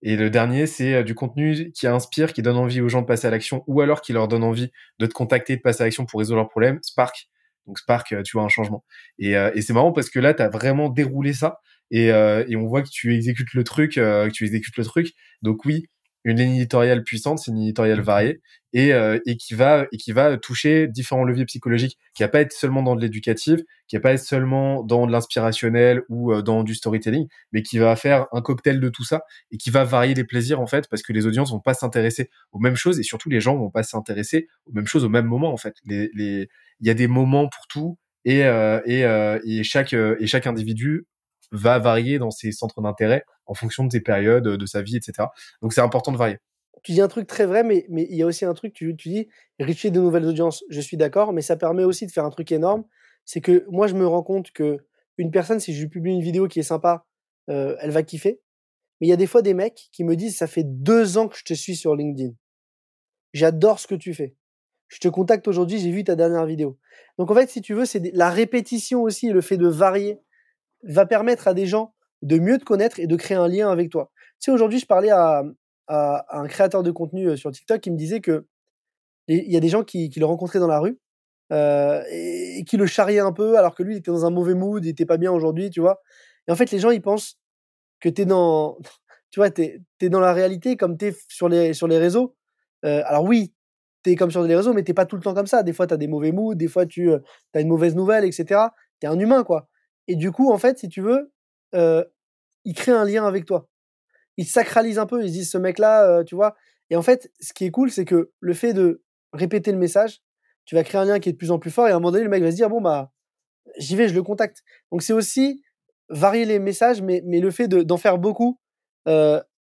S2: Et le dernier, c'est euh, du contenu qui inspire, qui donne envie aux gens de passer à l'action, ou alors qui leur donne envie de te contacter, de passer à l'action pour résoudre leurs problèmes, Spark. Donc Spark, tu vois un changement. Et, et c'est marrant parce que là, tu as vraiment déroulé ça et, et on voit que tu exécutes le truc, que tu exécutes le truc. Donc oui, une ligne éditoriale puissante, c'est une éditoriale variée et, euh, et qui va et qui va toucher différents leviers psychologiques, qui va pas être seulement dans de l'éducatif, qui va pas être seulement dans de l'inspirationnel ou euh, dans du storytelling, mais qui va faire un cocktail de tout ça et qui va varier les plaisirs en fait, parce que les audiences vont pas s'intéresser aux mêmes choses et surtout les gens vont pas s'intéresser aux mêmes choses au même moment en fait. Les les il y a des moments pour tout et euh, et, et chaque et chaque individu va varier dans ses centres d'intérêt en fonction de ses périodes, de sa vie, etc. Donc c'est important de varier.
S1: Tu dis un truc très vrai, mais, mais il y a aussi un truc, tu, tu dis, richer de nouvelles audiences, je suis d'accord, mais ça permet aussi de faire un truc énorme. C'est que moi, je me rends compte que une personne, si je lui publie une vidéo qui est sympa, euh, elle va kiffer. Mais il y a des fois des mecs qui me disent, ça fait deux ans que je te suis sur LinkedIn. J'adore ce que tu fais. Je te contacte aujourd'hui, j'ai vu ta dernière vidéo. Donc en fait, si tu veux, c'est la répétition aussi, le fait de varier va permettre à des gens de mieux te connaître et de créer un lien avec toi. Tu sais, aujourd'hui, je parlais à, un créateur de contenu euh, sur TikTok qui me disait que il y a des gens qui, le rencontraient dans la rue euh, et, qui le charriaient un peu alors que lui, il était dans un mauvais mood, il était pas bien aujourd'hui, tu vois. Et en fait, les gens, ils pensent que tu es dans, tu vois, t'es, es dans la réalité comme tu es sur les, sur les réseaux. Euh, alors oui, tu es comme sur les réseaux, mais t'es pas tout le temps comme ça. Des fois, tu as des mauvais moods, des fois, tu as une mauvaise nouvelle, etc. Tu es un humain, quoi. Et du coup, en fait, si tu veux, euh, il crée un lien avec toi. Il sacralise un peu, ils disent ce mec-là, tu vois. Et en fait, ce qui est cool, c'est que le fait de répéter le message, tu vas créer un lien qui est de plus en plus fort et à un moment donné, le mec va se dire, bon, bah, j'y vais, je le contacte. Donc c'est aussi varier les messages, mais, mais le fait d'en faire beaucoup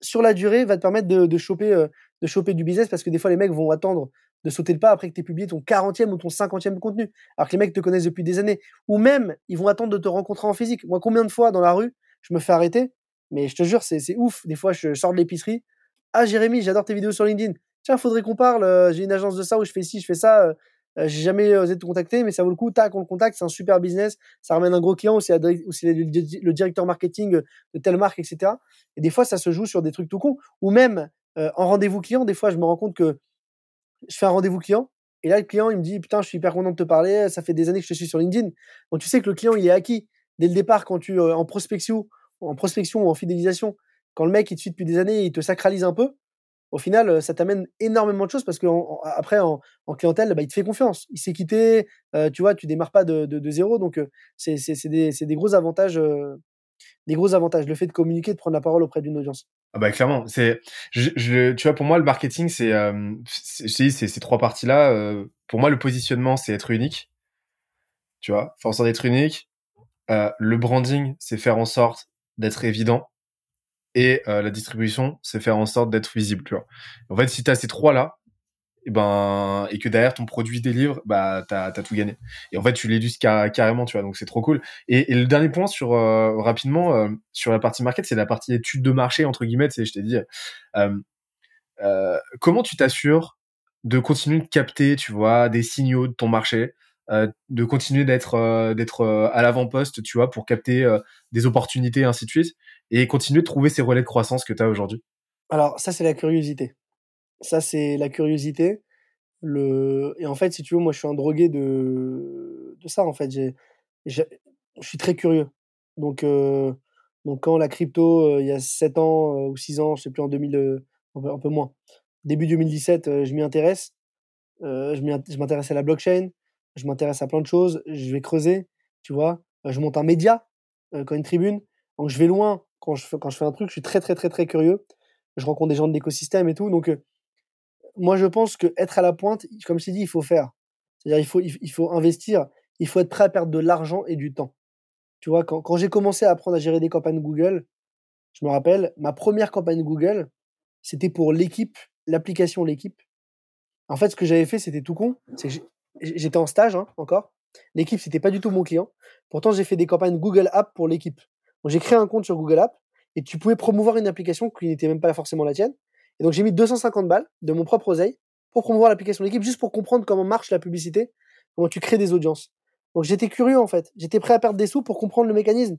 S1: sur la durée va te permettre de, choper, de choper du business parce que des fois, les mecs vont attendre de sauter le pas après que tu aies publié ton 40e ou ton 50e contenu, alors que les mecs te connaissent depuis des années. Ou même, ils vont attendre de te rencontrer en physique. Moi, combien de fois dans la rue, je me fais arrêter, mais je te jure, c'est ouf. Des fois, je sors de l'épicerie. Ah, Jérémy, j'adore tes vidéos sur LinkedIn. Tiens, faudrait qu'on parle. Euh, j'ai une agence de ça où je fais ci, je fais ça. Euh, euh, j'ai jamais osé te contacter, mais ça vaut le coup. Tac, on le contacte. C'est un super business. Ça ramène un gros client ou c'est le directeur marketing de telle marque, etc. Et des fois, ça se joue sur des trucs tout cons. Ou même en rendez-vous client, des fois, je me rends compte que je fais un rendez-vous client et là, le client, il me dit Putain, je suis hyper content de te parler, ça fait des années que je te suis sur LinkedIn. Donc, tu sais que le client, il est acquis dès le départ quand tu, euh, en prospection, en prospection ou en fidélisation, quand le mec, il te suit depuis des années, il te sacralise un peu, au final, euh, ça t'amène énormément de choses parce qu'après, en, en, clientèle, bah, il te fait confiance. Il s'est quitté, euh, tu vois, tu démarres pas de, zéro. Donc, c'est des, des, gros avantages. des gros avantages, le fait de communiquer, de prendre la parole auprès d'une audience.
S2: Ah bah clairement, c'est, je, je, tu vois, pour moi le marketing c'est, euh, c'est, ces trois parties-là. Euh, pour moi le positionnement c'est être unique, tu vois, faire en sorte d'être unique. Euh, le branding c'est faire en sorte d'être évident et euh, la distribution c'est faire en sorte d'être visible, tu vois. En fait, si tu as ces trois-là, et ben et que derrière ton produit délivre, bah t'as as tout gagné. Et en fait, tu l'illustres carrément, tu vois. Donc c'est trop cool. Et, le dernier point sur euh, rapidement euh, sur la partie market, c'est la partie étude de marché entre guillemets. C'est je t'ai dit euh, euh, comment tu t'assures de continuer de capter, tu vois, des signaux de ton marché, de continuer d'être d'être à l'avant-poste, tu vois, pour capter des opportunités ainsi de suite, et continuer de trouver ces relais de croissance que tu as aujourd'hui?
S1: Alors ça, c'est la curiosité. Ça, c'est la curiosité. Le... Et en fait, si tu veux, moi, je suis un drogué de, de ça, en fait. J'ai... Je suis très curieux. Donc, euh, donc quand la crypto, euh, il y a 7 ans euh, ou 6 ans, je sais plus, en 2000, un peu moins, début 2017, je m'y intéresse. je m'intéresse à la blockchain, je m'intéresse à plein de choses, je vais creuser, tu vois. je monte un média, quand une tribune. Donc, je vais loin quand je, quand je fais un truc, je suis très, très, très, très curieux. Je rencontre des gens de l'écosystème et tout. Donc, moi, je pense que être à la pointe, comme je t'ai dit, il faut faire. C'est-à-dire, il faut, il, faut investir, il faut être prêt à perdre de l'argent et du temps. Tu vois, quand, j'ai commencé à apprendre à gérer des campagnes Google, je me rappelle, ma première campagne Google, c'était pour l'équipe, l'application L'équipe. En fait, ce que j'avais fait, c'était tout con. J'étais en stage hein, encore. L'équipe, c'était pas du tout mon client. Pourtant, j'ai fait des campagnes Google App pour l'équipe. J'ai créé un compte sur Google App et tu pouvais promouvoir une application qui n'était même pas forcément la tienne. Et donc j'ai mis 250 balles de mon propre oseille pour promouvoir l'application d'équipe, juste pour comprendre comment marche la publicité, comment tu crées des audiences. Donc j'étais curieux en fait, j'étais prêt à perdre des sous pour comprendre le mécanisme.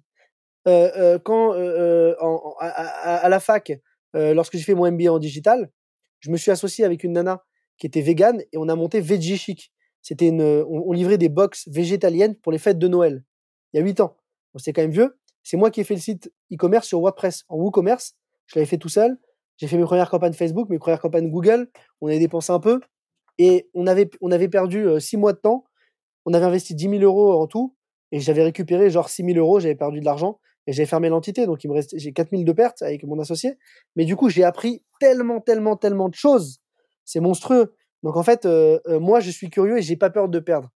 S1: Euh, euh, quand euh, à, la fac, lorsque j'ai fait mon MBA en digital, je me suis associé avec une nana qui était végane et on a monté Veggie Chic. C'était une, on, livrait des box végétaliennes pour les fêtes de Noël. Il y a huit ans. C'était quand même vieux. C'est moi qui ai fait le site e-commerce sur WordPress. En WooCommerce, je l'avais fait tout seul. J'ai fait mes premières campagnes Facebook, mes premières campagnes Google. On avait dépensé un peu. Et on avait, on avait perdu six mois de temps. On avait investi 10 000 euros en tout. Et j'avais récupéré genre 6 000 euros. J'avais perdu de l'argent. Et j'avais fermé l'entité. Donc, il me restait, j'ai 4 000 de pertes avec mon associé. Mais du coup, j'ai appris tellement, tellement, tellement de choses. C'est monstrueux. Donc, en fait, moi, je suis curieux et j'ai pas peur de perdre.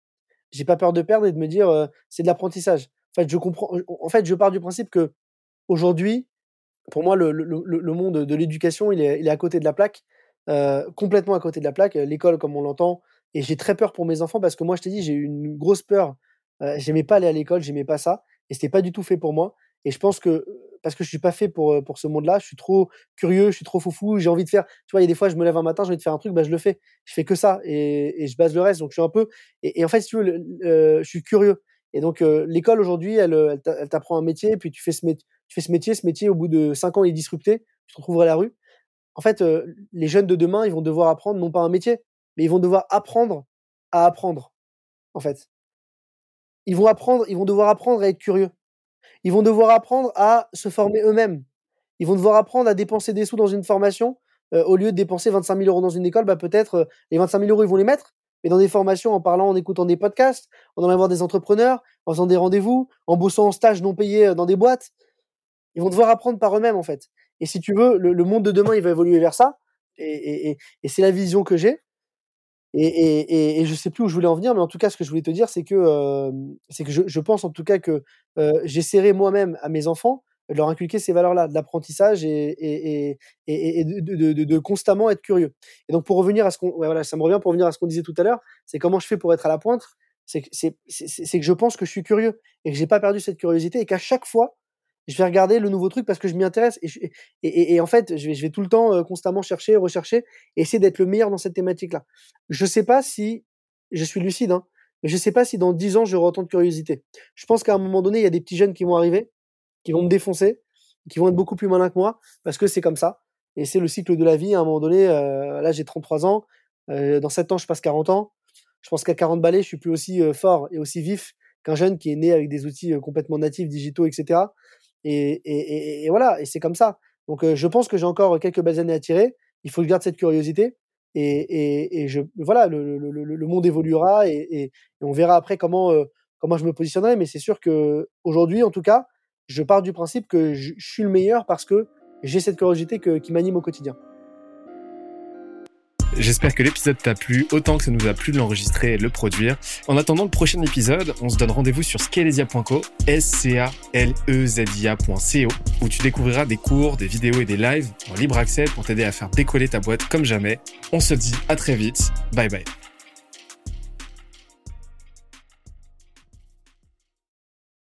S1: J'ai pas peur de perdre et de me dire, c'est de l'apprentissage. En fait, je comprends. En fait, je pars du principe que aujourd'hui, pour moi, le, le, le monde de l'éducation, il est, il est à côté de la plaque. Euh, complètement à côté de la plaque. L'école, comme on l'entend, et j'ai très peur pour mes enfants parce que moi, je t'ai dit, j'ai eu une grosse peur. Euh, j'aimais pas aller à l'école, j'aimais pas ça, et c'était pas du tout fait pour moi. Et je pense que parce que je suis pas fait pour pour ce monde-là, je suis trop curieux, je suis trop foufou, j'ai envie de faire. Tu vois, il y a des fois, je me lève un matin, j'ai envie de faire un truc, bah je le fais. Je fais que ça et, je base le reste. Donc je suis un peu. Et, en fait, si tu veux, je suis curieux. Et donc l'école aujourd'hui, elle, elle t'apprend un métier, puis tu fais ce métier, tu fais ce métier, ce métier au bout de cinq ans, il est disrupté, tu te retrouveras à la rue en fait, les jeunes de demain, ils vont devoir apprendre non pas un métier, mais ils vont devoir apprendre à apprendre, en fait. Ils vont apprendre, ils vont devoir apprendre à être curieux. Ils vont devoir apprendre à se former eux-mêmes. Ils vont devoir apprendre à dépenser des sous dans une formation. au lieu de dépenser 25 000 euros dans une école, bah, peut-être les 25 000 euros, ils vont les mettre, mais dans des formations, en parlant, en écoutant des podcasts, en allant voir des entrepreneurs, en faisant des rendez-vous, en bossant en stage non payé dans des boîtes. Ils vont devoir apprendre par eux-mêmes, en fait. Et si tu veux, le, monde de demain, il va évoluer vers ça. Et, c'est la vision que j'ai. Et, je sais plus où je voulais en venir, mais en tout cas, ce que je voulais te dire, c'est que, c'est que je, pense en tout cas que j'essaierai moi-même à mes enfants de leur inculquer ces valeurs-là, de l'apprentissage et, de, constamment être curieux. Et donc, pour revenir à ce qu'on, voilà, ça me revient pour revenir à ce qu'on disait tout à l'heure, c'est comment je fais pour être à la pointe. C'est que, c'est, que je pense que je suis curieux et que j'ai pas perdu cette curiosité et qu'à chaque fois, je vais regarder le nouveau truc parce que je m'y intéresse et, et, et, en fait, je vais, je vais tout le temps euh, constamment chercher, rechercher, essayer d'être le meilleur dans cette thématique-là. Je sais pas si, je suis lucide, hein, mais je sais pas si dans dix ans j'aurai autant de curiosité. Je pense qu'à un moment donné, il y a des petits jeunes qui vont arriver, qui vont me défoncer, qui vont être beaucoup plus malins que moi parce que c'est comme ça. Et c'est le cycle de la vie. À un moment donné, euh, là j'ai 33 ans, euh, dans 7 ans je passe 40 ans. Je pense qu'à 40 balais, je suis plus aussi fort et aussi vif qu'un jeune qui est né avec des outils complètement natifs, digitaux, etc. Et, voilà, et c'est comme ça. Donc je pense que j'ai encore quelques belles années à tirer. Il faut que je garde cette curiosité. Et, voilà, le, monde évoluera et, on verra après comment, comment je me positionnerai. Mais c'est sûr que aujourd'hui, en tout cas, je pars du principe que je, suis le meilleur parce que j'ai cette curiosité qui m'anime au quotidien.
S2: J'espère que l'épisode t'a plu autant que ça nous a plu de l'enregistrer et de le produire. En attendant le prochain épisode, on se donne rendez-vous sur scalesia.co, s c a l e z i a.co où tu découvriras des cours, des vidéos et des lives en libre accès pour t'aider à faire décoller ta boîte comme jamais. On se dit à très vite. Bye bye.